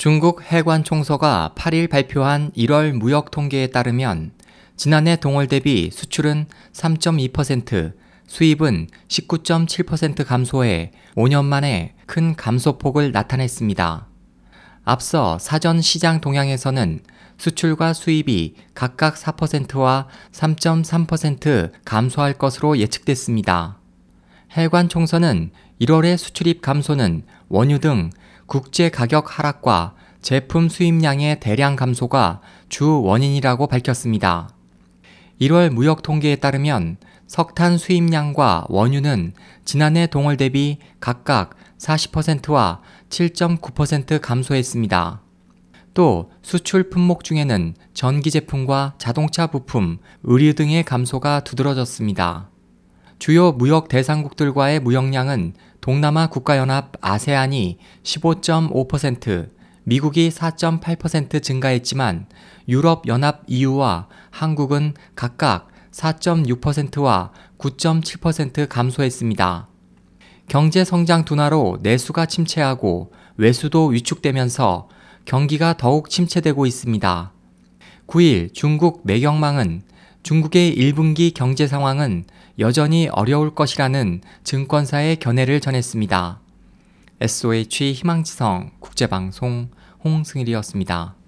중국 해관총서가 8일 발표한 1월 무역 통계에 따르면 지난해 동월 대비 수출은 3.2%, 수입은 19.7% 감소해 5년 만에 큰 감소폭을 나타냈습니다. 앞서 사전 시장 동향에서는 수출과 수입이 각각 4%와 3.3% 감소할 것으로 예측됐습니다. 해관 총선은 1월의 수출입 감소는 원유 등 국제 가격 하락과 제품 수입량의 대량 감소가 주 원인이라고 밝혔습니다. 1월 무역 통계에 따르면 석탄 수입량과 원유는 지난해 동월 대비 각각 40%와 7.9% 감소했습니다. 또 수출 품목 중에는 전기 제품과 자동차 부품, 의류 등의 감소가 두드러졌습니다. 주요 무역 대상국들과의 무역량은 동남아 국가연합 아세안이 15.5%, 미국이 4.8% 증가했지만 유럽 연합 EU와 한국은 각각 4.6%와 9.7% 감소했습니다. 경제 성장 둔화로 내수가 침체하고 외수도 위축되면서 경기가 더욱 침체되고 있습니다. 9일 중국 매경망은 중국의 1분기 경제 상황은 여전히 어려울 것이라는 증권사의 견해를 전했습니다. SOH 희망지성 국제방송 홍승일이었습니다.